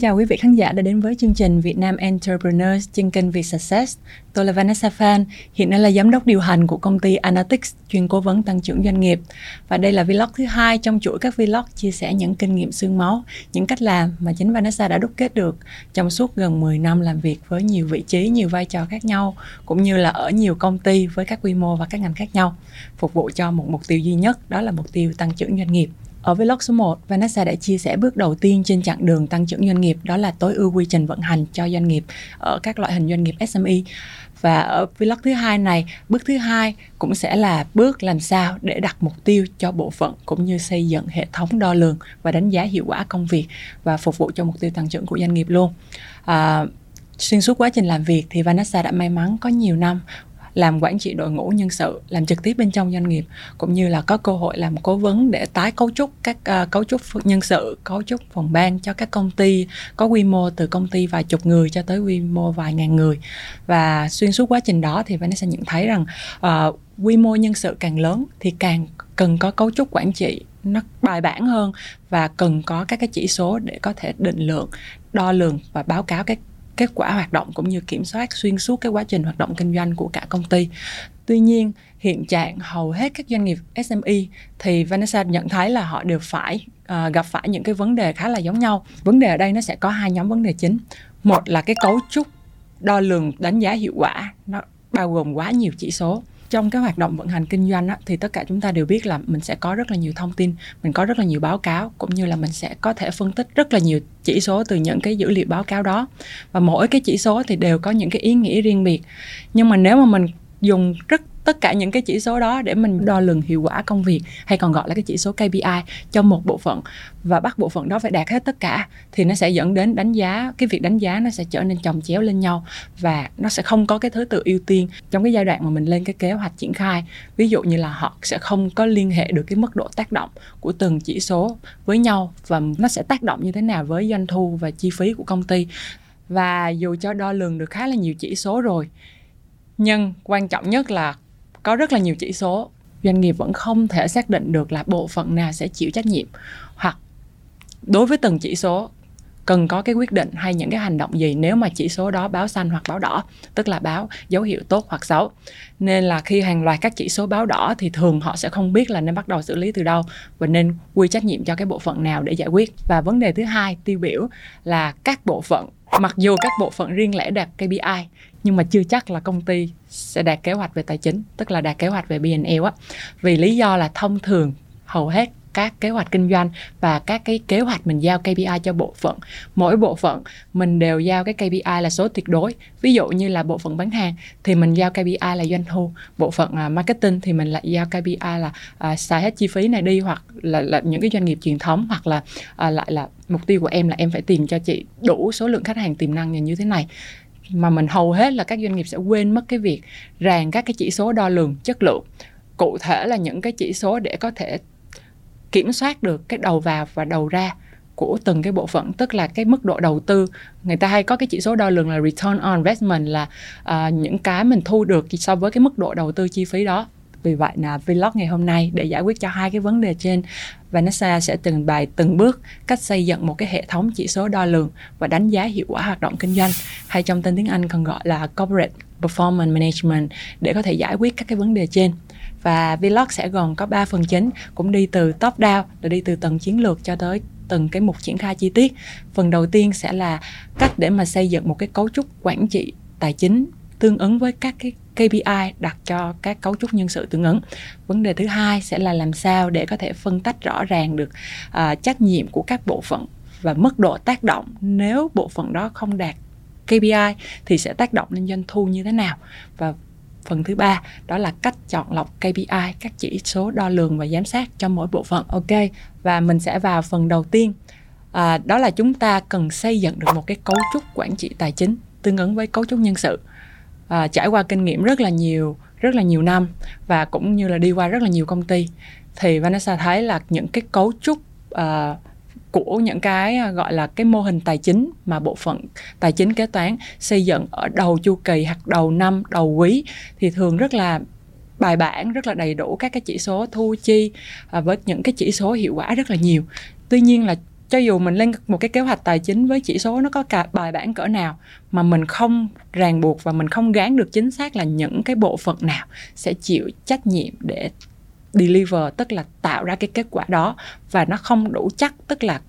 chào quý vị khán giả đã đến với chương trình Việt Nam Entrepreneurs trên kênh Việt Success. Tôi là Vanessa Phan, hiện nay là giám đốc điều hành của công ty Analytics, chuyên cố vấn tăng trưởng doanh nghiệp. Và đây là vlog thứ hai trong chuỗi các vlog chia sẻ những kinh nghiệm xương máu, những cách làm mà chính Vanessa đã đúc kết được trong suốt gần 10 năm làm việc với nhiều vị trí, nhiều vai trò khác nhau, cũng như là ở nhiều công ty với các quy mô và các ngành khác nhau, phục vụ cho một mục tiêu duy nhất, đó là mục tiêu tăng trưởng doanh nghiệp. Ở vlog số 1, Vanessa đã chia sẻ bước đầu tiên trên chặng đường tăng trưởng doanh nghiệp đó là tối ưu quy trình vận hành cho doanh nghiệp ở các loại hình doanh nghiệp SME. Và ở vlog thứ hai này, bước thứ hai cũng sẽ là bước làm sao để đặt mục tiêu cho bộ phận cũng như xây dựng hệ thống đo lường và đánh giá hiệu quả công việc và phục vụ cho mục tiêu tăng trưởng của doanh nghiệp luôn. À, xuyên suốt quá trình làm việc thì Vanessa đã may mắn có nhiều năm làm quản trị đội ngũ nhân sự làm trực tiếp bên trong doanh nghiệp cũng như là có cơ hội làm cố vấn để tái cấu trúc các uh, cấu trúc nhân sự cấu trúc phòng ban cho các công ty có quy mô từ công ty vài chục người cho tới quy mô vài ngàn người. Và xuyên suốt quá trình đó thì Vanessa nhận thấy rằng uh, quy mô nhân sự càng lớn thì càng cần có cấu trúc quản trị nó bài bản hơn và cần có các cái chỉ số để có thể định lượng đo lường và báo cáo các kết quả hoạt động cũng như kiểm soát xuyên suốt cái quá trình hoạt động kinh doanh của cả công ty. Tuy nhiên, hiện trạng hầu hết các doanh nghiệp SME thì Vanessa nhận thấy là họ đều phải uh, gặp phải những cái vấn đề khá là giống nhau. Vấn đề ở đây nó sẽ có hai nhóm vấn đề chính. Một là cái cấu trúc đo lường đánh giá hiệu quả nó bao gồm quá nhiều chỉ số trong cái hoạt động vận hành kinh doanh á, thì tất cả chúng ta đều biết là mình sẽ có rất là nhiều thông tin mình có rất là nhiều báo cáo cũng như là mình sẽ có thể phân tích rất là nhiều chỉ số từ những cái dữ liệu báo cáo đó. Và mỗi cái chỉ số thì đều có những cái ý nghĩa riêng biệt. Nhưng mà nếu mà mình dùng rất tất cả những cái chỉ số đó để mình đo lường hiệu quả công việc, hay còn gọi là cái chỉ số KPI cho một bộ phận. Và bắt bộ phận đó phải đạt hết tất cả, thì nó sẽ dẫn đến đánh giá, cái việc đánh giá nó sẽ trở nên chồng chéo lên nhau và nó sẽ không có cái thứ tự ưu tiên trong cái giai đoạn mà mình lên cái kế hoạch triển khai. Ví dụ như là họ sẽ không có liên hệ được cái mức độ tác động của từng chỉ số với nhau và nó sẽ tác động như thế nào với doanh thu và chi phí của công ty. Và dù cho đo lường được khá là nhiều chỉ số rồi, nhưng quan trọng nhất là có rất là nhiều chỉ số. Doanh nghiệp vẫn không thể xác định được là bộ phận nào sẽ chịu trách nhiệm. Hoặc đối với từng chỉ số, cần có cái quyết định hay những cái hành động gì nếu mà chỉ số đó báo xanh hoặc báo đỏ, tức là báo dấu hiệu tốt hoặc xấu. Nên là khi hàng loạt các chỉ số báo đỏ thì thường họ sẽ không biết là nên bắt đầu xử lý từ đâu và nên quy trách nhiệm cho cái bộ phận nào để giải quyết. Và vấn đề thứ hai, tiêu biểu là các bộ phận mặc dù các bộ phận riêng lẻ đạt KPI nhưng mà chưa chắc là công ty sẽ đạt kế hoạch về tài chính, tức là đạt kế hoạch về P&L á. Vì lý do là thông thường, hầu hết các kế hoạch kinh doanh và các cái kế hoạch mình giao KPI cho bộ phận. Mỗi bộ phận mình đều giao cái KPI là số tuyệt đối. Ví dụ như là bộ phận bán hàng thì mình giao KPI là doanh thu. Bộ phận uh, marketing thì mình lại giao KPI là uh, xài hết chi phí này đi hoặc là, là những cái doanh nghiệp truyền thống hoặc là uh, lại là mục tiêu của em là em phải tìm cho chị đủ số lượng khách hàng tiềm năng như thế này. Mà mình hầu hết là các doanh nghiệp sẽ quên mất cái việc ràng các cái chỉ số đo lường chất lượng. Cụ thể là những cái chỉ số để có thể kiểm soát được cái đầu vào và đầu ra của từng cái bộ phận tức là cái mức độ đầu tư. Người ta hay có cái chỉ số đo lường là return on investment là uh, những cái mình thu được so với cái mức độ đầu tư chi phí đó. Vì vậy là vlog ngày hôm nay để giải quyết cho hai cái vấn đề trên Vanessa sẽ từng bài từng bước cách xây dựng một cái hệ thống chỉ số đo lường và đánh giá hiệu quả hoạt động kinh doanh hay trong tên tiếng Anh còn gọi là corporate performance management để có thể giải quyết các cái vấn đề trên và vlog sẽ gồm có 3 phần chính cũng đi từ top down là đi từ tầng chiến lược cho tới từng cái mục triển khai chi tiết. Phần đầu tiên sẽ là cách để mà xây dựng một cái cấu trúc quản trị tài chính tương ứng với các cái KPI đặt cho các cấu trúc nhân sự tương ứng. Vấn đề thứ hai sẽ là làm sao để có thể phân tách rõ ràng được uh, trách nhiệm của các bộ phận và mức độ tác động. Nếu bộ phận đó không đạt KPI thì sẽ tác động lên doanh thu như thế nào. Và phần thứ ba đó là cách chọn lọc KPI các chỉ số đo lường và giám sát cho mỗi bộ phận. Ok và mình sẽ vào phần đầu tiên. À, đó là chúng ta cần xây dựng được một cái cấu trúc quản trị tài chính tương ứng với cấu trúc nhân sự. À, trải qua kinh nghiệm rất là nhiều rất là nhiều năm và cũng như là đi qua rất là nhiều công ty thì Vanessa thấy là những cái cấu trúc uh, của những cái à, gọi là, cái mô hình tài chính mà bộ phận tài chính kế toán xây dựng ở đầu chu kỳ hoặc đầu năm, đầu quý thì thường rất là bài bản, rất là đầy đủ các cái chỉ số thu chi à, với những cái chỉ số hiệu quả rất là nhiều. Tuy nhiên là cho dù mình lên một cái kế hoạch tài chính với chỉ số nó có cả bài bản cỡ nào mà mình không ràng buộc và mình không gán được chính xác là những cái bộ phận nào sẽ chịu trách nhiệm để deliver, tức là tạo ra cái kết quả đó. Và nó không đủ chắc, tức là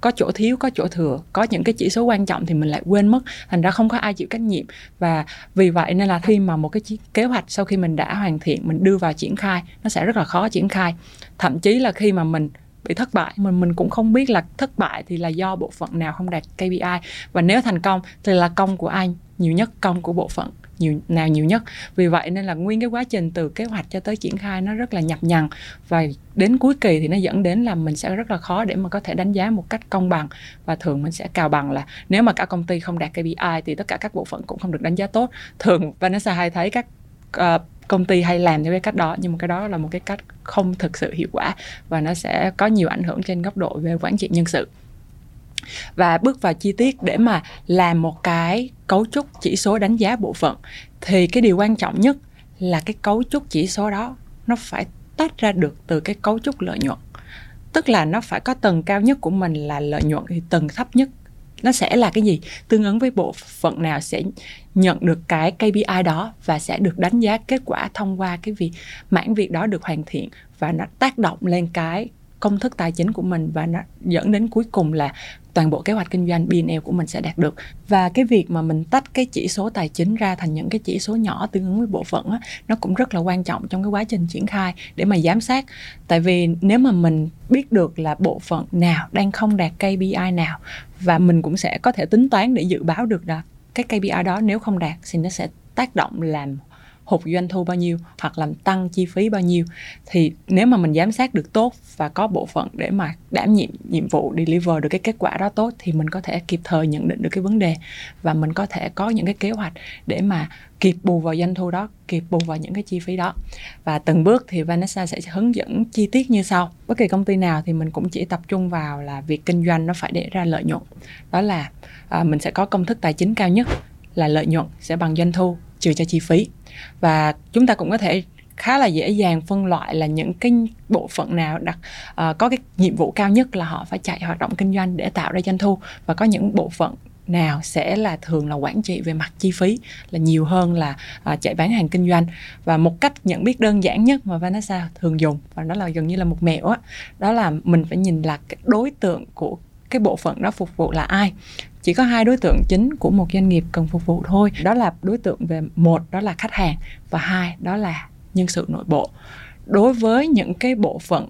có chỗ thiếu, có chỗ thừa. Có những cái chỉ số quan trọng thì mình lại quên mất. Thành ra không có ai chịu trách nhiệm. Và vì vậy nên là khi mà một cái kế hoạch sau khi mình đã hoàn thiện, mình đưa vào triển khai, nó sẽ rất là khó triển khai. Thậm chí là khi mà mình bị thất bại, mình mình cũng không biết là thất bại thì là do bộ phận nào không đạt KPI và nếu thành công thì là công của ai, nhiều nhất công của bộ phận nhiều nào nhiều nhất. Vì vậy nên là nguyên cái quá trình từ kế hoạch cho tới triển khai nó rất là nhập nhằn và đến cuối kỳ thì nó dẫn đến là mình sẽ rất là khó để mà có thể đánh giá một cách công bằng và thường mình sẽ cào bằng là nếu mà cả công ty không đạt KPI thì tất cả các bộ phận cũng không được đánh giá tốt. Thường Vanessa hay thấy các uh, công ty hay làm theo cái cách đó nhưng mà cái đó là một cái cách không thực sự hiệu quả và nó sẽ có nhiều ảnh hưởng trên góc độ về quản trị nhân sự và bước vào chi tiết để mà làm một cái cấu trúc chỉ số đánh giá bộ phận, thì cái điều quan trọng nhất là cái cấu trúc chỉ số đó nó phải tách ra được từ cái cấu trúc lợi nhuận. Tức là nó phải có tầng cao nhất của mình là lợi nhuận thì tầng thấp nhất nó sẽ là cái gì? Tương ứng với bộ phận nào sẽ nhận được cái KPI đó và sẽ được đánh giá kết quả thông qua cái việc, mảng việc đó được hoàn thiện và nó tác động lên cái công thức tài chính của mình và nó dẫn đến cuối cùng là toàn bộ kế hoạch kinh doanh P&L của mình sẽ đạt được. Và cái việc mà mình tách cái chỉ số tài chính ra thành những cái chỉ số nhỏ tương ứng với bộ phận á, nó cũng rất là quan trọng trong cái quá trình triển khai để mà giám sát. Tại vì nếu mà mình biết được là bộ phận nào đang không đạt KPI nào và mình cũng sẽ có thể tính toán để dự báo được là cái KPI đó nếu không đạt thì nó sẽ tác động làm hụt doanh thu bao nhiêu hoặc làm tăng chi phí bao nhiêu. Thì nếu mà mình giám sát được tốt và có bộ phận để mà đảm nhiệm nhiệm vụ deliver được cái kết quả đó tốt thì mình có thể kịp thời nhận định được cái vấn đề và mình có thể có những cái kế hoạch để mà kịp bù vào doanh thu đó kịp bù vào những cái chi phí đó. Và từng bước thì Vanessa sẽ hướng dẫn chi tiết như sau. Bất kỳ công ty nào thì mình cũng chỉ tập trung vào là việc kinh doanh nó phải để ra lợi nhuận. Đó là à, mình sẽ có công thức tài chính cao nhất là lợi nhuận sẽ bằng doanh thu trừ cho chi phí. Và chúng ta cũng có thể khá là dễ dàng phân loại là những cái bộ phận nào đặt uh, có cái nhiệm vụ cao nhất là họ phải chạy hoạt động kinh doanh để tạo ra doanh thu. Và có những bộ phận nào sẽ là thường là quản trị về mặt chi phí là nhiều hơn là uh, chạy bán hàng kinh doanh. Và một cách nhận biết đơn giản nhất mà Vanessa thường dùng và đó là gần như là một mẹo á đó là mình phải nhìn là cái đối tượng của cái bộ phận đó phục vụ là ai chỉ có hai đối tượng chính của một doanh nghiệp cần phục vụ thôi. Đó là đối tượng về một, đó là khách hàng, và hai, đó là nhân sự nội bộ. Đối với những cái bộ phận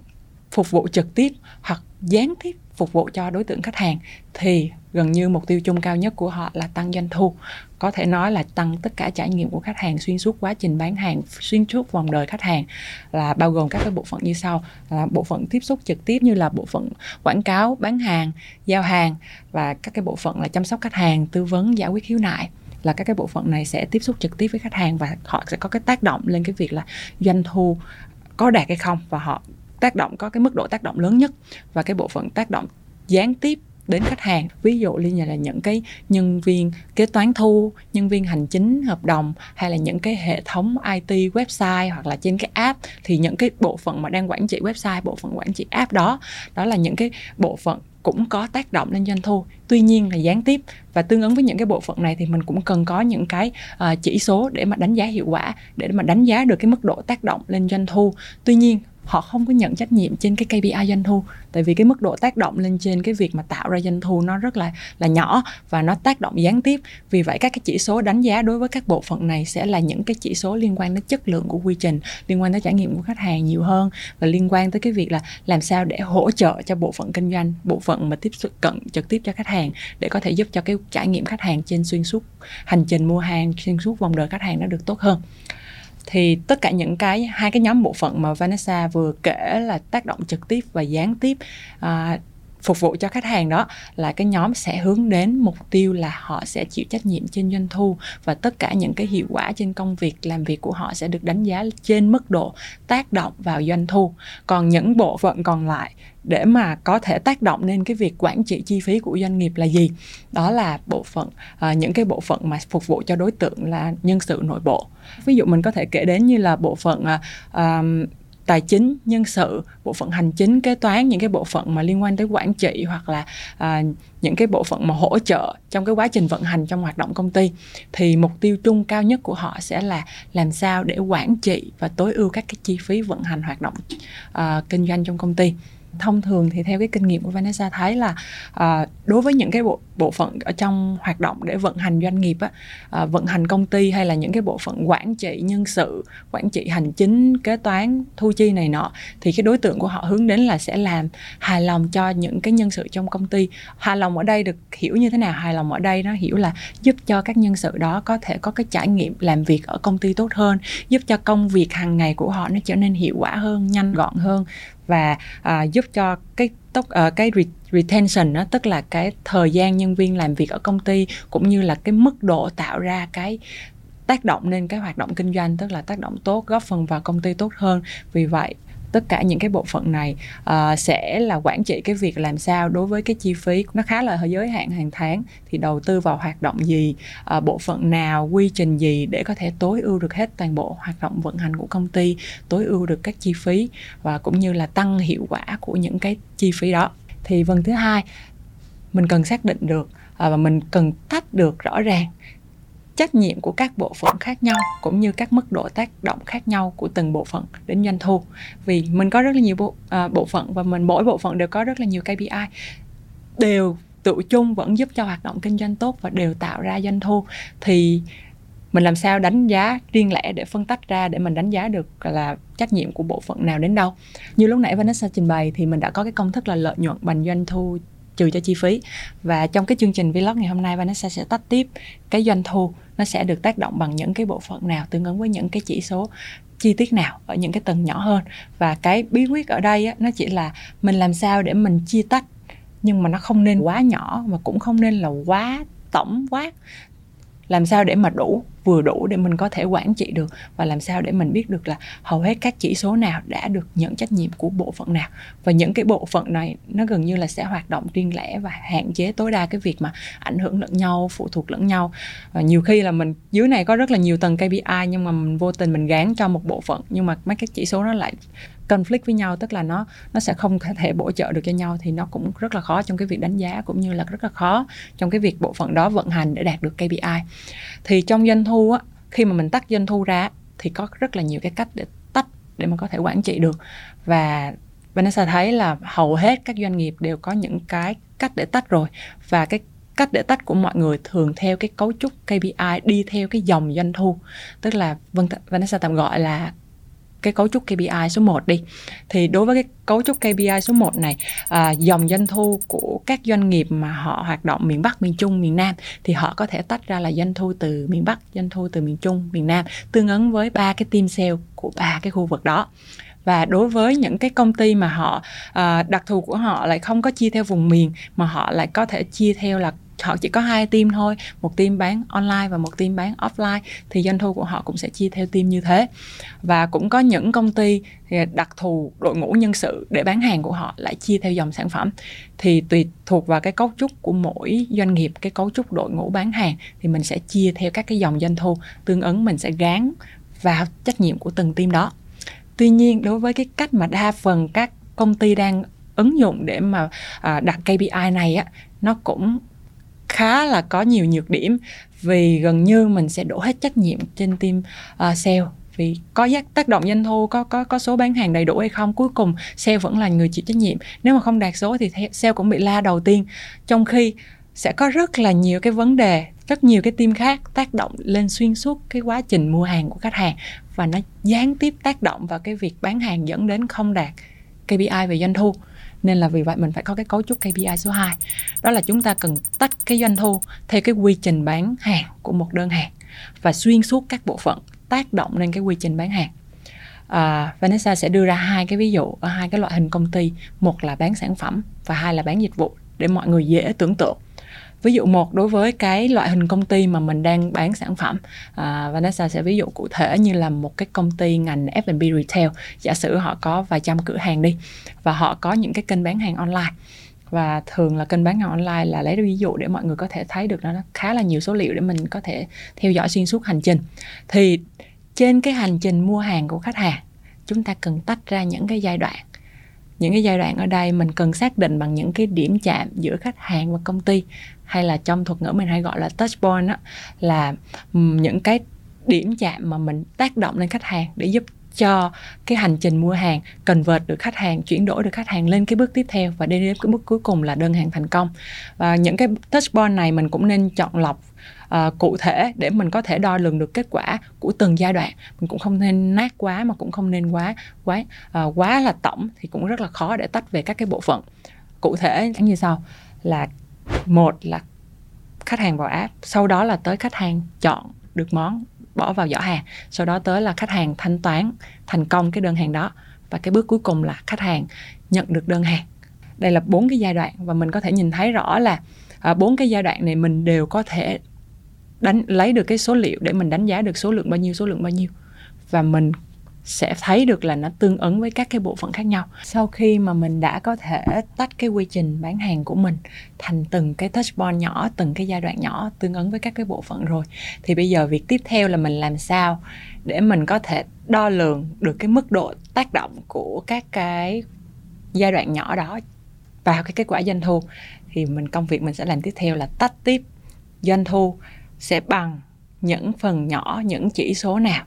phục vụ trực tiếp hoặc gián tiếp phục vụ cho đối tượng khách hàng, thì gần như mục tiêu chung cao nhất của họ là tăng doanh thu. Có thể nói là tăng tất cả trải nghiệm của khách hàng xuyên suốt quá trình bán hàng, xuyên suốt vòng đời khách hàng, là bao gồm các cái bộ phận như sau, là bộ phận tiếp xúc trực tiếp như là bộ phận quảng cáo, bán hàng, giao hàng và các cái bộ phận là chăm sóc khách hàng, tư vấn, giải quyết khiếu nại. Là các cái bộ phận này sẽ tiếp xúc trực tiếp với khách hàng và họ sẽ có cái tác động lên cái việc là doanh thu có đạt hay không và họ tác động có cái mức độ tác động lớn nhất và cái bộ phận tác động gián tiếp đến khách hàng. Ví dụ như là những cái nhân viên kế toán thu nhân viên hành chính hợp đồng hay là những cái hệ thống IT website hoặc là trên cái app thì những cái bộ phận mà đang quản trị website bộ phận quản trị app đó đó là những cái bộ phận cũng có tác động lên doanh thu tuy nhiên là gián tiếp. Và tương ứng với những cái bộ phận này thì mình cũng cần có những cái uh, chỉ số để mà đánh giá hiệu quả để mà đánh giá được cái mức độ tác động lên doanh thu. Tuy nhiên họ không có nhận trách nhiệm trên cái KPI doanh thu. Tại vì cái mức độ tác động lên trên cái việc mà tạo ra doanh thu nó rất là là nhỏ và nó tác động gián tiếp. Vì vậy các cái chỉ số đánh giá đối với các bộ phận này sẽ là những cái chỉ số liên quan đến chất lượng của quy trình, liên quan tới trải nghiệm của khách hàng nhiều hơn và liên quan tới cái việc là làm sao để hỗ trợ cho bộ phận kinh doanh, bộ phận mà tiếp xúc cận trực tiếp cho khách hàng để có thể giúp cho cái trải nghiệm khách hàng trên xuyên suốt, hành trình mua hàng xuyên suốt vòng đời khách hàng nó được tốt hơn thì tất cả những cái hai cái nhóm bộ phận mà Vanessa vừa kể là tác động trực tiếp và gián tiếp à, phục vụ cho khách hàng đó là cái nhóm sẽ hướng đến mục tiêu là họ sẽ chịu trách nhiệm trên doanh thu và tất cả những cái hiệu quả trên công việc làm việc của họ sẽ được đánh giá trên mức độ tác động vào doanh thu. Còn những bộ phận còn lại để mà có thể tác động lên cái việc quản trị chi phí của doanh nghiệp là gì? Đó là bộ phận à, những cái bộ phận mà phục vụ cho đối tượng là nhân sự nội bộ. Ví dụ mình có thể kể đến như là bộ phận à, à, tài chính nhân sự bộ phận hành chính kế toán những cái bộ phận mà liên quan tới quản trị hoặc là à, những cái bộ phận mà hỗ trợ trong cái quá trình vận hành trong hoạt động công ty. Thì mục tiêu chung cao nhất của họ sẽ là làm sao để quản trị và tối ưu các cái chi phí vận hành hoạt động à, kinh doanh trong công ty thông thường thì theo cái kinh nghiệm của Vanessa thấy là à, đối với những cái bộ bộ phận ở trong hoạt động để vận hành doanh nghiệp á, à, vận hành công ty hay là những cái bộ phận quản trị nhân sự quản trị hành chính kế toán thu chi này nọ thì cái đối tượng của họ hướng đến là sẽ làm hài lòng cho những cái nhân sự trong công ty. Hài lòng ở đây được hiểu như thế nào? Hài lòng ở đây nó hiểu là giúp cho các nhân sự đó có thể có cái trải nghiệm làm việc ở công ty tốt hơn giúp cho công việc hàng ngày của họ nó trở nên hiệu quả hơn nhanh gọn hơn và à, giúp cho cái tốc uh, ờ, cái retention đó tức là cái thời gian nhân viên làm việc ở công ty cũng như là cái mức độ tạo ra cái tác động lên cái hoạt động kinh doanh tức là tác động tốt góp phần vào công ty tốt hơn. Vì vậy tất cả những cái bộ phận này uh, sẽ là quản trị cái việc làm sao đối với cái chi phí nó khá là giới hạn hàng tháng. Thì đầu tư vào hoạt động gì uh, bộ phận nào quy trình gì để có thể tối ưu được hết toàn bộ hoạt động vận hành của công ty tối ưu được các chi phí và cũng như là tăng hiệu quả của những cái chi phí đó. Thì phần thứ hai mình cần xác định được ờ, và mình cần tách được rõ ràng trách nhiệm của các bộ phận khác nhau cũng như các mức độ tác động khác nhau của từng bộ phận đến doanh thu. Vì mình có rất là nhiều bộ à, bộ phận và mình mỗi bộ phận đều có rất là nhiều KPI đều tự chung vẫn giúp cho hoạt động kinh doanh tốt và đều tạo ra doanh thu. Thì mình làm sao đánh giá riêng lẻ để phân tách ra để mình đánh giá được là trách nhiệm của bộ phận nào đến đâu. Như lúc nãy Vanessa trình bày thì mình đã có cái công thức là lợi nhuận bằng doanh thu trừ cho chi phí. Và trong cái chương trình vlog ngày hôm nay Vanessa sẽ tách tiếp cái doanh thu. Nó sẽ được tác động bằng những cái bộ phận nào tương ứng với những cái chỉ số chi tiết nào ở những cái tầng nhỏ hơn. Và cái bí quyết ở đây á, nó chỉ là mình làm sao để mình chia tách nhưng mà nó không nên quá nhỏ mà cũng không nên là quá tổng quát làm sao để mà đủ, vừa đủ để mình có thể quản trị được và làm sao để mình biết được là hầu hết các chỉ số nào đã được nhận trách nhiệm của bộ phận nào. Và những cái bộ phận này nó gần như là sẽ hoạt động riêng lẻ và hạn chế tối đa cái việc mà ảnh hưởng lẫn nhau, phụ thuộc lẫn nhau. Và nhiều khi là mình, dưới này có rất là nhiều tầng KPI nhưng mà mình vô tình mình gán cho một bộ phận nhưng mà mấy cái chỉ số nó lại conflict với nhau, tức là nó nó sẽ không thể bổ trợ được cho nhau, thì nó cũng rất là khó trong cái việc đánh giá cũng như là rất là khó trong cái việc bộ phận đó vận hành để đạt được KPI thì trong doanh thu á, khi mà mình tách doanh thu ra thì có rất là nhiều cái cách để tách để mà có thể quản trị được. Và Vanessa thấy là hầu hết các doanh nghiệp đều có những cái cách để tách rồi. Và cái cách để tách của mọi người thường theo cái cấu trúc KPI đi theo cái dòng doanh thu. Tức là Vanessa tạm gọi là cái cấu trúc KPI số 1 đi. Thì đối với cái cấu trúc KPI số 1 này à, dòng doanh thu của các doanh nghiệp mà họ hoạt động miền Bắc, miền Trung, miền Nam thì họ có thể tách ra là doanh thu từ miền Bắc, doanh thu từ miền Trung, miền Nam tương ứng với ba cái team sale của ba cái khu vực đó. Và đối với những cái công ty mà họ à, đặc thù của họ lại không có chia theo vùng miền mà họ lại có thể chia theo là họ chỉ có hai team thôi một team bán online và một team bán offline thì doanh thu của họ cũng sẽ chia theo team như thế. Và cũng có những công ty thì đặc thù đội ngũ nhân sự để bán hàng của họ lại chia theo dòng sản phẩm. Thì tùy thuộc vào cái cấu trúc của mỗi doanh nghiệp cái cấu trúc đội ngũ bán hàng thì mình sẽ chia theo các cái dòng doanh thu. Tương ứng mình sẽ gán vào trách nhiệm của từng team đó. Tuy nhiên đối với cái cách mà đa phần các công ty đang ứng dụng để mà à, đặt KPI này á nó cũng khá là có nhiều nhược điểm vì gần như mình sẽ đổ hết trách nhiệm trên team uh, sale. Vì có giác tác động doanh thu có có có số bán hàng đầy đủ hay không cuối cùng sale vẫn là người chịu trách nhiệm. Nếu mà không đạt số thì sale cũng bị la đầu tiên. Trong khi sẽ có rất là nhiều cái vấn đề rất nhiều cái team khác tác động lên xuyên suốt cái quá trình mua hàng của khách hàng và nó gián tiếp tác động vào cái việc bán hàng dẫn đến không đạt KPI về doanh thu nên là vì vậy mình phải có cái cấu trúc KPI số 2 đó là chúng ta cần tách cái doanh thu theo cái quy trình bán hàng của một đơn hàng và xuyên suốt các bộ phận tác động lên cái quy trình bán hàng. À, Vanessa sẽ đưa ra hai cái ví dụ ở hai cái loại hình công ty một là bán sản phẩm và hai là bán dịch vụ để mọi người dễ tưởng tượng ví dụ một đối với cái loại hình công ty mà mình đang bán sản phẩm à, Vanessa sẽ ví dụ cụ thể như là một cái công ty ngành F&B retail. Giả sử họ có vài trăm cửa hàng đi và họ có những cái kênh bán hàng online. Và thường là kênh bán hàng online là lấy ví dụ để mọi người có thể thấy được nó khá là nhiều số liệu để mình có thể theo dõi xuyên suốt hành trình. Thì trên cái hành trình mua hàng của khách hàng chúng ta cần tách ra những cái giai đoạn những cái giai đoạn ở đây mình cần xác định bằng những cái điểm chạm giữa khách hàng và công ty hay là trong thuật ngữ mình hay gọi là touch point đó, là những cái điểm chạm mà mình tác động lên khách hàng để giúp cho cái hành trình mua hàng cần vợt được khách hàng chuyển đổi được khách hàng lên cái bước tiếp theo và đi đến cái bước cuối cùng là đơn hàng thành công. Và những cái touch point này mình cũng nên chọn lọc uh, cụ thể để mình có thể đo lường được kết quả của từng giai đoạn. Mình cũng không nên nát quá mà cũng không nên quá quá uh, quá là tổng thì cũng rất là khó để tách về các cái bộ phận. Cụ thể như sau là một là khách hàng vào app sau đó là tới khách hàng chọn được món bỏ vào giỏ hàng. Sau đó tới là khách hàng thanh toán thành công cái đơn hàng đó. Và cái bước cuối cùng là khách hàng nhận được đơn hàng. Đây là bốn cái giai đoạn và mình có thể nhìn thấy rõ là à, bốn à, cái giai đoạn này mình đều có thể đánh lấy được cái số liệu để mình đánh giá được số lượng bao nhiêu số lượng bao nhiêu. Và mình sẽ thấy được là nó tương ứng với các cái bộ phận khác nhau. Sau khi mà mình đã có thể tách cái quy trình bán hàng của mình thành từng cái touch point nhỏ, từng cái giai đoạn nhỏ tương ứng với các cái bộ phận rồi, thì bây giờ việc tiếp theo là mình làm sao để mình có thể đo lường được cái mức độ tác động của các cái giai đoạn nhỏ đó vào cái kết quả doanh thu. Thì mình, công việc mình sẽ làm tiếp theo là tách tiếp doanh thu sẽ bằng những phần nhỏ, những chỉ số nào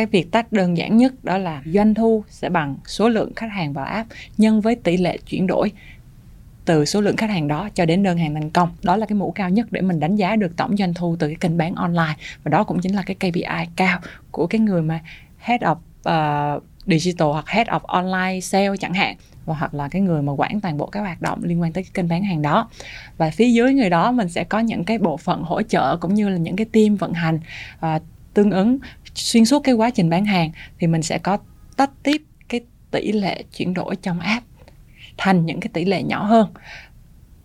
cái việc tách đơn giản nhất đó là doanh thu sẽ bằng số lượng khách hàng vào app nhân với tỷ lệ chuyển đổi từ số lượng khách hàng đó cho đến đơn hàng thành công. Đó là cái mũ cao nhất để mình đánh giá được tổng doanh thu từ cái kênh bán online. Và đó cũng chính là cái KPI cao của cái người mà head of uh, digital hoặc head of online sale chẳng hạn và hoặc là cái người mà quản toàn bộ các hoạt động liên quan tới cái kênh bán hàng đó. Và phía dưới người đó mình sẽ có những cái bộ phận hỗ trợ cũng như là những cái team vận hành uh, tương ứng xuyên suốt cái quá trình bán hàng thì mình sẽ có tách tiếp cái tỷ lệ chuyển đổi trong app thành những cái tỷ lệ nhỏ hơn.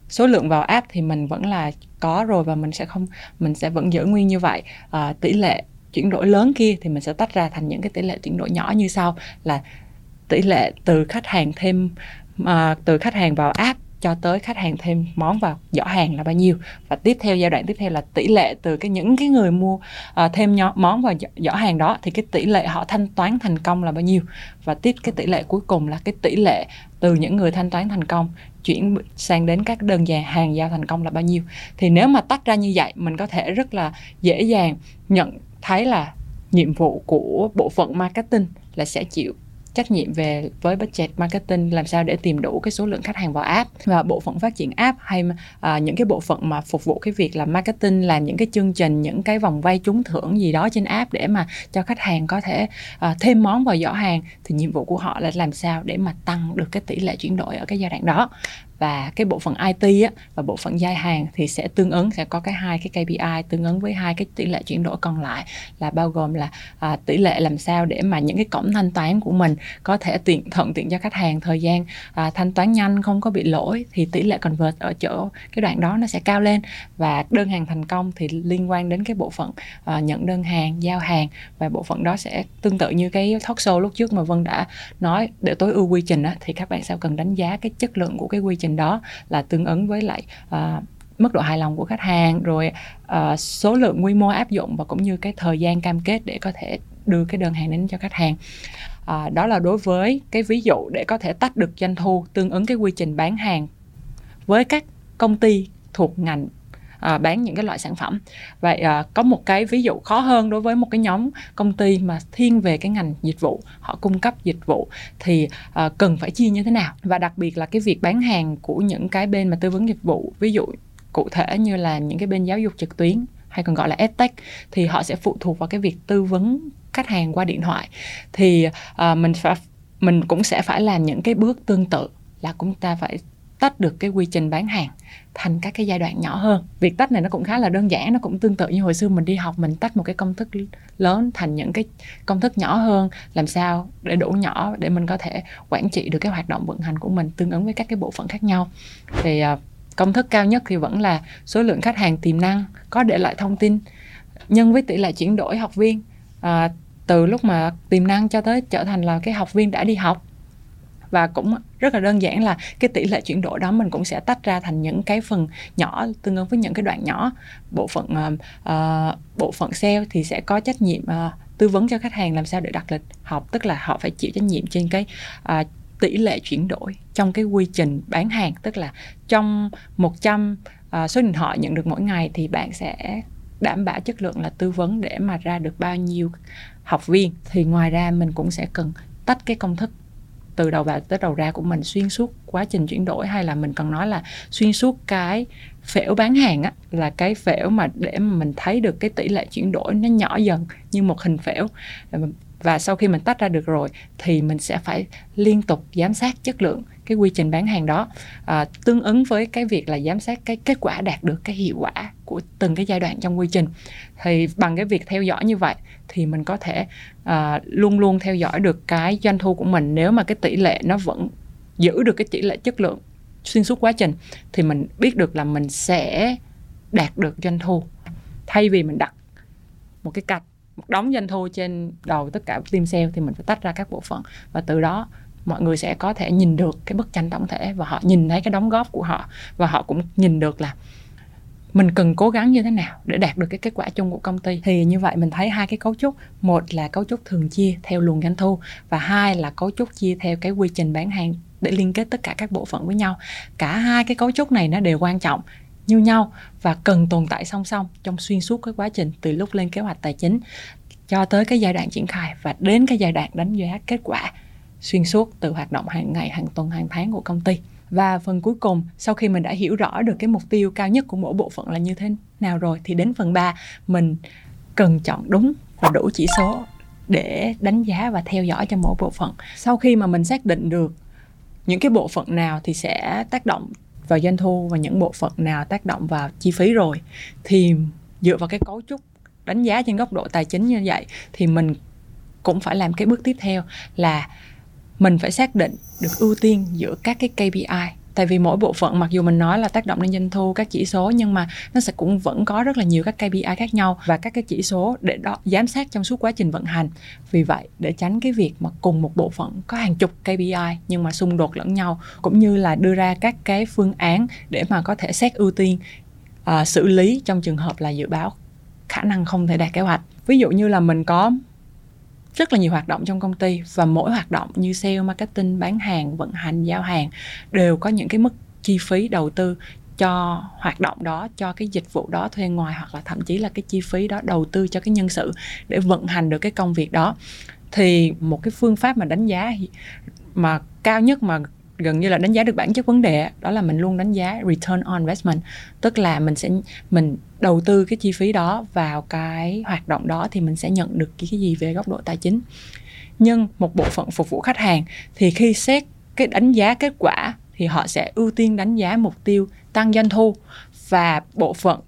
Số lượng vào app thì mình vẫn là có rồi và mình sẽ không mình sẽ vẫn giữ nguyên như vậy. À, tỷ lệ chuyển đổi lớn kia thì mình sẽ tách ra thành những cái tỷ lệ chuyển đổi nhỏ như sau là tỷ lệ từ khách hàng thêm à, từ khách hàng vào app cho tới khách hàng thêm món vào giỏ hàng là bao nhiêu. Và tiếp theo giai đoạn tiếp theo là tỷ lệ từ cái những cái người mua uh, thêm nhỏ, món vào giỏ, giỏ hàng đó thì cái tỷ lệ họ thanh toán thành công là bao nhiêu. Và tiếp cái tỷ lệ cuối cùng là cái tỷ lệ từ những người thanh toán thành công chuyển sang đến các đơn giản hàng giao thành công là bao nhiêu. Thì nếu mà tách ra như vậy mình có thể rất là dễ dàng nhận thấy là nhiệm vụ của bộ phận marketing là sẽ chịu trách nhiệm về với budget marketing làm sao để tìm đủ cái số lượng khách hàng vào app và bộ phận phát triển app hay à, những cái bộ phận mà phục vụ cái việc là marketing làm những cái chương trình những cái vòng vay trúng thưởng gì đó trên app để mà cho khách hàng có thể à, thêm món vào giỏ hàng thì nhiệm vụ của họ là làm sao để mà tăng được cái tỷ lệ chuyển đổi ở cái giai đoạn đó và cái bộ phận IT á, và bộ phận giao hàng thì sẽ tương ứng sẽ có cái hai cái KPI tương ứng với hai cái tỷ lệ chuyển đổi còn lại là bao gồm là à, tỷ lệ làm sao để mà những cái cổng thanh toán của mình có thể tiện thuận tiện cho khách hàng. Thời gian à, thanh toán nhanh không có bị lỗi thì tỷ lệ convert ở chỗ cái đoạn đó nó sẽ cao lên. Và đơn hàng thành công thì liên quan đến cái bộ phận à, nhận đơn hàng giao hàng và bộ phận đó sẽ tương tự như cái talk show lúc trước mà Vân đã nói. Để tối ưu quy trình á, thì các bạn sẽ cần đánh giá cái chất lượng của cái quy trình trình đó là tương ứng với lại uh, mức độ hài lòng của khách hàng rồi uh, số lượng quy mô áp dụng và cũng như cái thời gian cam kết để có thể đưa cái đơn hàng đến cho khách hàng. À, đó là đối với cái ví dụ để có thể tách được doanh thu tương ứng cái quy trình bán hàng với các công ty thuộc ngành à, bán những cái loại sản phẩm. Vậy à, có một cái ví dụ khó hơn đối với một cái nhóm công ty mà thiên về cái ngành dịch vụ họ cung cấp dịch vụ thì à, cần phải chia như thế nào? Và đặc biệt là cái việc bán hàng của những cái bên mà tư vấn dịch vụ ví dụ cụ thể như là những cái bên giáo dục trực tuyến hay còn gọi là edtech thì họ sẽ phụ thuộc vào cái việc tư vấn khách hàng qua điện thoại. Thì à, mình phải mình cũng sẽ phải làm những cái bước tương tự là chúng ta phải tách được cái quy trình bán hàng thành các cái giai đoạn nhỏ hơn. Việc tách này nó cũng khá là đơn giản nó cũng tương tự như hồi xưa mình đi học mình tách một cái công thức lớn thành những cái công thức nhỏ hơn làm sao để đủ nhỏ để mình có thể quản trị được cái hoạt động vận hành của mình tương ứng với các cái bộ phận khác nhau. Thì à, công thức cao nhất thì vẫn là số lượng khách hàng tiềm năng có để lại thông tin nhân với tỷ lệ chuyển đổi học viên à, từ lúc mà tiềm năng cho tới trở thành là cái học viên đã đi học và cũng rất là đơn giản là cái tỷ lệ chuyển đổi đó mình cũng sẽ tách ra thành những cái phần nhỏ tương ứng với những cái đoạn nhỏ. Bộ phận uh, uh, bộ phận sale thì sẽ có trách nhiệm uh, tư vấn cho khách hàng làm sao để đặt lịch học tức là họ phải chịu trách nhiệm trên cái uh, tỷ lệ chuyển đổi trong cái quy trình bán hàng. Tức là trong 100 uh, số điện thoại nhận được mỗi ngày thì bạn sẽ đảm bảo chất lượng là tư vấn để mà ra được bao nhiêu học viên. Thì ngoài ra mình cũng sẽ cần tách cái công thức từ đầu vào tới đầu ra của mình xuyên suốt quá trình chuyển đổi, hay là mình cần nói là xuyên suốt cái phễu bán hàng á, là cái phễu mà để mà mình thấy được cái tỷ lệ chuyển đổi nó nhỏ dần như một hình phễu. Và sau khi mình tách ra được rồi thì mình sẽ phải liên tục giám sát chất lượng cái quy trình bán hàng đó à, tương ứng với cái việc là giám sát cái kết quả đạt được cái hiệu quả của từng cái giai đoạn trong quy trình. Thì bằng cái việc theo dõi như vậy thì mình có thể à, luôn luôn theo dõi được cái doanh thu của mình. Nếu mà cái tỷ lệ nó vẫn giữ được cái tỷ lệ chất lượng xuyên suốt quá trình thì mình biết được là mình sẽ đạt được doanh thu thay vì mình đặt một cái cạch một đống doanh thu trên đầu tất cả team sale thì mình phải tách ra các bộ phận và từ đó mọi người sẽ có thể nhìn được cái bức tranh tổng thể và họ nhìn thấy cái đóng góp của họ và họ cũng nhìn được là mình cần cố gắng như thế nào để đạt được cái kết quả chung của công ty. Thì như vậy mình thấy hai cái cấu trúc, một là cấu trúc thường chia theo luồng doanh thu và hai là cấu trúc chia theo cái quy trình bán hàng để liên kết tất cả các bộ phận với nhau. Cả hai cái cấu trúc này nó đều quan trọng như nhau và cần tồn tại song song trong xuyên suốt cái quá trình từ lúc lên kế hoạch tài chính cho tới cái giai đoạn triển khai và đến cái giai đoạn đánh giá kết quả xuyên suốt từ hoạt động hàng ngày, hàng tuần, hàng tháng của công ty. Và phần cuối cùng, sau khi mình đã hiểu rõ được cái mục tiêu cao nhất của mỗi bộ phận là như thế nào rồi thì đến phần 3 mình cần chọn đúng và đủ chỉ số để đánh giá và theo dõi cho mỗi bộ phận. Sau khi mà mình xác định được những cái bộ phận nào thì sẽ tác động vào doanh thu và những bộ phận nào tác động vào chi phí rồi thì dựa vào cái cấu trúc đánh giá trên góc độ tài chính như vậy thì mình cũng phải làm cái bước tiếp theo là mình phải xác định được ưu tiên giữa các cái KPI tại vì mỗi bộ phận mặc dù mình nói là tác động lên doanh thu các chỉ số nhưng mà nó sẽ cũng vẫn có rất là nhiều các KPI khác nhau và các cái chỉ số để đó giám sát trong suốt quá trình vận hành. Vì vậy để tránh cái việc mà cùng một bộ phận có hàng chục KPI nhưng mà xung đột lẫn nhau cũng như là đưa ra các cái phương án để mà có thể xét ưu tiên uh, xử lý trong trường hợp là dự báo khả năng không thể đạt kế hoạch. Ví dụ như là mình có rất là nhiều hoạt động trong công ty và mỗi hoạt động như sale, marketing, bán hàng, vận hành, giao hàng đều có những cái mức chi phí đầu tư cho hoạt động đó, cho cái dịch vụ đó thuê ngoài hoặc là thậm chí là cái chi phí đó đầu tư cho cái nhân sự để vận hành được cái công việc đó. Thì một cái phương pháp mà đánh giá mà cao nhất mà gần như là đánh giá được bản chất vấn đề đó là mình luôn đánh giá return on investment. Tức là mình sẽ, mình đầu tư cái chi phí đó vào cái hoạt động đó thì mình sẽ nhận được cái gì về góc độ tài chính. Nhưng một bộ phận phục vụ khách hàng thì khi xét cái đánh giá kết quả thì họ sẽ ưu tiên đánh giá mục tiêu tăng doanh thu và bộ phận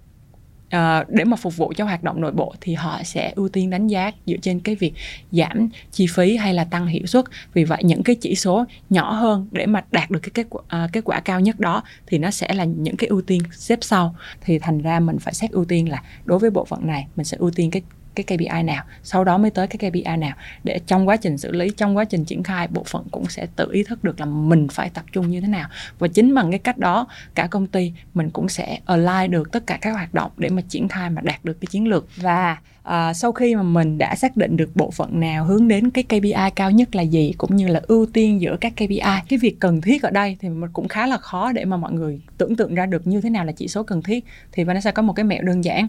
uh, để mà phục vụ cho hoạt động nội bộ thì họ sẽ ưu tiên đánh giá dựa trên cái việc giảm chi phí hay là tăng hiệu suất. Vì vậy những cái chỉ số nhỏ hơn để mà đạt được cái kết quả, uh, kết quả cao nhất đó thì nó sẽ là những cái ưu tiên xếp sau. Thì thành ra mình phải xét ưu tiên là đối với bộ phận này mình sẽ ưu tiên cái cái KPI nào sau đó mới tới cái KPI nào. Để trong quá trình xử lý trong quá trình triển khai bộ phận cũng sẽ tự ý thức được là mình phải tập trung như thế nào. Và chính bằng cái cách đó cả công ty mình cũng sẽ align được tất cả các hoạt động để mà triển khai mà đạt được cái chiến lược. Và uh, sau khi mà mình đã xác định được bộ phận nào hướng đến cái KPI cao nhất là gì cũng như là ưu tiên giữa các KPI cái việc cần thiết ở đây thì mình cũng khá là khó để mà mọi người tưởng tượng ra được như thế nào là chỉ số cần thiết thì Vanessa có một cái mẹo đơn giản.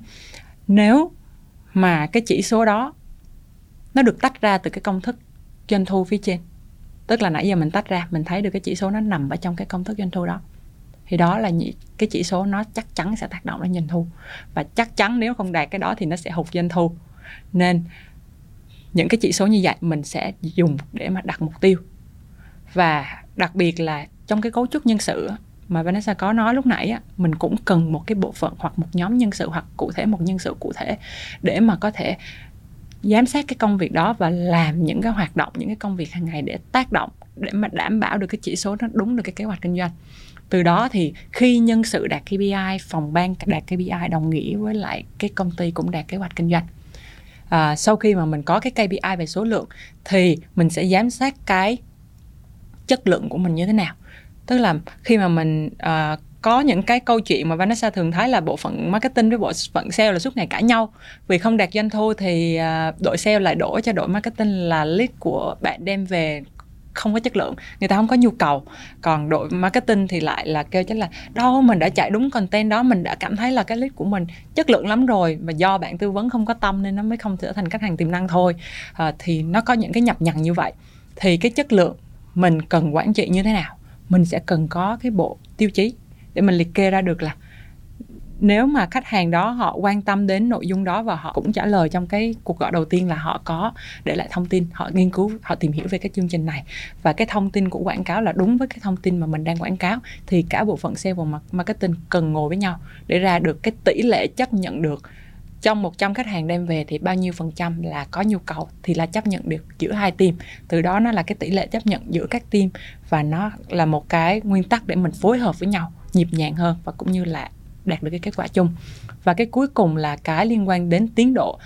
Nếu mà cái chỉ số đó nó được tách ra từ cái công thức doanh thu phía trên. Tức là nãy giờ mình tách ra, mình thấy được cái chỉ số nó nằm ở trong cái công thức doanh thu đó. Thì đó là cái chỉ số nó chắc chắn sẽ tác động đến doanh thu. Và chắc chắn nếu không đạt cái đó thì nó sẽ hụt doanh thu. Nên những cái chỉ số như vậy mình sẽ dùng để mà đặt mục tiêu. Và đặc biệt là trong cái cấu trúc nhân sự mà Vanessa có nói lúc nãy á, mình cũng cần một cái bộ phận hoặc một nhóm nhân sự hoặc cụ thể một nhân sự cụ thể để mà có thể giám sát cái công việc đó và làm những cái hoạt động những cái công việc hàng ngày để tác động để mà đảm bảo được cái chỉ số nó đúng được cái kế hoạch kinh doanh. Từ đó thì khi nhân sự đạt KPI phòng ban đạt KPI đồng nghĩa với lại cái công ty cũng đạt kế hoạch kinh doanh. À, sau khi mà mình có cái KPI về số lượng thì mình sẽ giám sát cái chất lượng của mình như thế nào tức là khi mà mình uh, có những cái câu chuyện mà Vanessa thường thấy là bộ phận marketing với bộ phận sale là suốt ngày cãi nhau. Vì không đạt doanh thu thì ờ, đội sale lại đổ cho đội marketing là lead của bạn đem về không có chất lượng người ta không có nhu cầu. Còn đội marketing thì lại là kêu chứ là đâu mình đã chạy đúng content đó mình đã cảm thấy là cái lead của mình chất lượng lắm rồi mà do bạn tư vấn không có tâm nên nó mới không trở thành khách hàng tiềm năng thôi. À, thì nó có những cái nhập nhằng như vậy. Thì cái chất lượng mình cần quản trị như thế nào? Mình sẽ cần có cái bộ tiêu chí để mình liệt kê ra được là nếu mà khách hàng đó họ quan tâm đến nội dung đó và họ cũng trả lời trong cái cuộc gọi đầu tiên là họ có để lại thông tin, họ nghiên cứu, họ tìm hiểu về cái chương trình này. Và cái thông tin của quảng cáo là đúng với cái thông tin mà mình đang quảng cáo, thì cả bộ phận sale và marketing cần ngồi với nhau để ra được cái tỷ lệ chấp nhận được trong 100 khách hàng đem về thì bao nhiêu phần trăm là có nhu cầu thì là chấp nhận được giữa hai team. Từ đó nó là cái tỷ lệ chấp nhận giữa các team và nó là một cái nguyên tắc để mình phối hợp với nhau nhịp nhàng hơn và cũng như là đạt được cái kết quả chung. Và cái cuối cùng là cái liên quan đến tiến độ.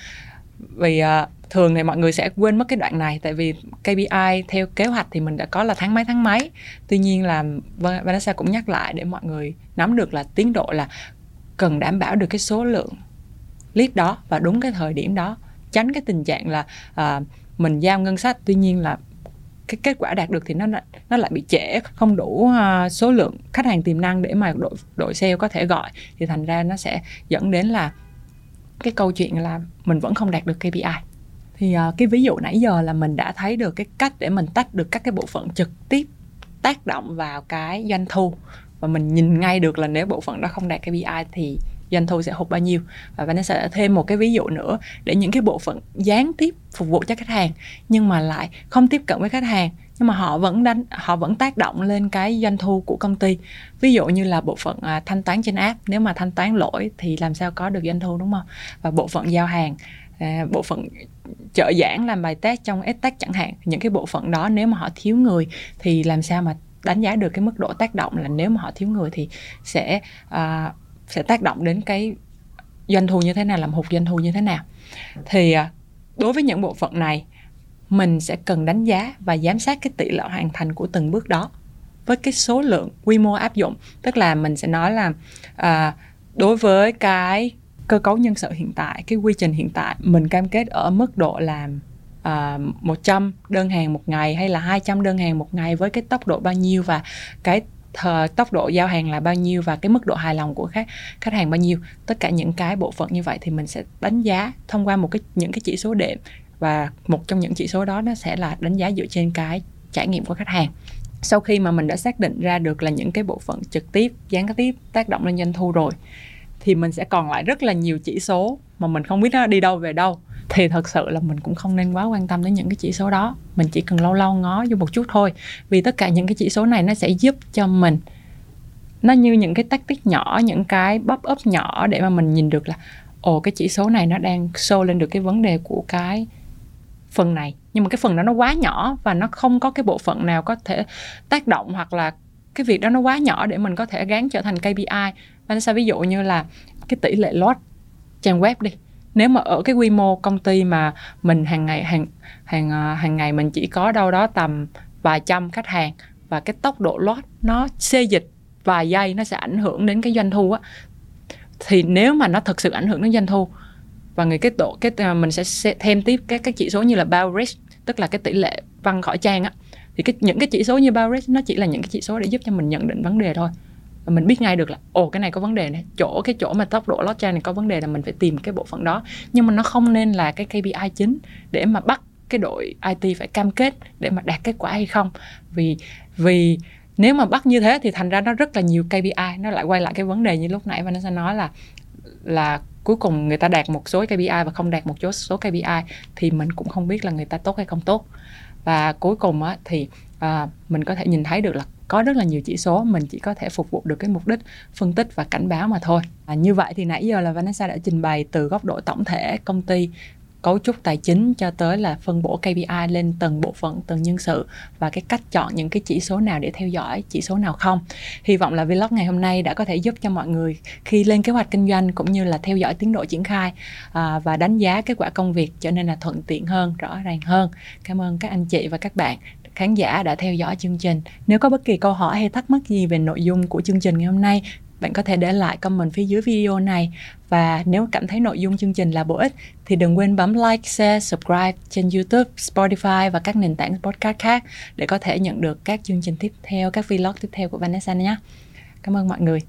Vì uh, thường thì mọi người sẽ quên mất cái đoạn này tại vì KPI theo kế hoạch thì mình đã có là tháng mấy tháng mấy. Tuy nhiên là Vanessa cũng nhắc lại để mọi người nắm được là tiến độ là cần đảm bảo được cái số lượng lead đó và đúng cái thời điểm đó tránh cái tình trạng là à, mình giao ngân sách. Tuy nhiên là cái kết quả đạt được thì nó nó lại bị trễ không đủ uh, số lượng khách hàng tiềm năng để mà đội đội sale có thể gọi. Thì thành ra nó sẽ dẫn đến là cái câu chuyện là mình vẫn không đạt được KPI thì uh, cái ví dụ nãy giờ là mình đã thấy được cái cách để mình tách được các cái bộ phận trực tiếp tác động vào cái doanh thu. Và mình nhìn ngay được là nếu bộ phận đó không đạt KPI thì doanh thu sẽ hụt bao nhiêu. Và Vanessa đã thêm một cái ví dụ nữa để những cái bộ phận gián tiếp phục vụ cho khách hàng nhưng mà lại không tiếp cận với khách hàng nhưng mà họ vẫn đánh họ vẫn tác động lên cái doanh thu của công ty. Ví dụ như là bộ phận à, thanh toán trên app nếu mà thanh toán lỗi thì làm sao có được doanh thu đúng không? Và bộ phận giao hàng à, bộ phận trợ giảng làm bài test trong test chẳng hạn những cái bộ phận đó nếu mà họ thiếu người thì làm sao mà đánh giá được cái mức độ tác động là nếu mà họ thiếu người thì sẽ à, sẽ tác động đến cái doanh thu như thế nào làm hụt doanh thu như thế nào. Thì à, đối với những bộ phận này mình sẽ cần đánh giá và giám sát cái tỷ lệ hoàn thành của từng bước đó với cái số lượng quy mô áp dụng. Tức là mình sẽ nói là à, đối với cái cơ cấu nhân sự hiện tại cái quy trình hiện tại mình cam kết ở mức độ làm à, 100 đơn hàng một ngày hay là 200 đơn hàng một ngày với cái tốc độ bao nhiêu và cái thờ, tốc độ giao hàng là bao nhiêu và cái mức độ hài lòng của khách khách hàng bao nhiêu. Tất cả những cái bộ phận như vậy thì mình sẽ đánh giá thông qua một cái những cái chỉ số đệm. Và một trong những chỉ số đó nó sẽ là đánh giá dựa trên cái trải nghiệm của khách hàng. Sau khi mà mình đã xác định ra được là những cái bộ phận trực tiếp gián tiếp tác động lên doanh thu rồi thì mình sẽ còn lại rất là nhiều chỉ số mà mình không biết nó đi đâu về đâu thì thật sự là mình cũng không nên quá quan tâm đến những cái chỉ số đó. Mình chỉ cần lâu lâu ngó vô một chút thôi, vì tất cả những cái chỉ số này nó sẽ giúp cho mình. Nó như những cái tactic nhỏ, những cái bóp up nhỏ để mà mình nhìn được là, ồ, cái chỉ số này nó đang show lên được cái vấn đề của cái phần này. Nhưng mà cái phần đó nó quá nhỏ và nó không có cái bộ phận nào có thể tác động hoặc là cái việc đó nó quá nhỏ để mình có thể gán trở thành KPI Và sẽ ví dụ như là cái tỷ lệ load trang web đi nếu mà ở cái quy mô công ty mà mình hàng ngày, hàng hàng à, hàng ngày mình chỉ có đâu đó tầm vài trăm khách hàng và cái tốc độ load nó xê dịch vài giây nó sẽ ảnh hưởng đến cái doanh thu á, thì nếu mà nó thực sự ảnh hưởng đến doanh thu và người cái độ, cái à, mình sẽ thêm tiếp các các chỉ số như là bounce tức là cái tỷ lệ văng khỏi trang á, thì cái, những cái chỉ số như bounce nó chỉ là những cái chỉ số để giúp cho mình nhận định vấn đề thôi và mình biết ngay được là ồ cái này có vấn đề này chỗ cái chỗ mà tốc độ lót trang này có vấn đề là mình phải tìm cái bộ phận đó. Nhưng mà nó không nên là cái KPI chính để mà bắt cái đội IT phải cam kết để mà đạt kết quả hay không. Vì vì nếu mà bắt như thế thì thành ra nó rất là nhiều KPI nó lại quay lại cái vấn đề như lúc nãy và nó sẽ nói là là cuối cùng người ta đạt một số KPI và không đạt một số KPI thì mình cũng không biết là người ta tốt hay không tốt. Và cuối cùng á, thì à, mình có thể nhìn thấy được là có rất là nhiều chỉ số mình chỉ có thể phục vụ được cái mục đích phân tích và cảnh báo mà thôi à, như vậy thì nãy giờ là Vanessa đã trình bày từ góc độ tổng thể công ty cấu trúc tài chính cho tới là phân bổ KPI lên từng bộ phận, từng nhân sự và cái cách chọn những cái chỉ số nào để theo dõi, chỉ số nào không. Hy vọng là vlog ngày hôm nay đã có thể giúp cho mọi người khi lên kế hoạch kinh doanh cũng như là theo dõi tiến độ triển khai à, và đánh giá kết quả công việc trở nên là thuận tiện hơn, rõ ràng hơn. Cảm ơn các anh chị và các bạn khán giả đã theo dõi chương trình. Nếu có bất kỳ câu hỏi hay thắc mắc gì về nội dung của chương trình ngày hôm nay bạn có thể để lại comment phía dưới video này và nếu cảm thấy nội dung chương trình là bổ ích thì đừng quên bấm like, share, subscribe trên YouTube, Spotify và các nền tảng podcast khác để có thể nhận được các chương trình tiếp theo, các vlog tiếp theo của Vanessa nhé. Cảm ơn mọi người.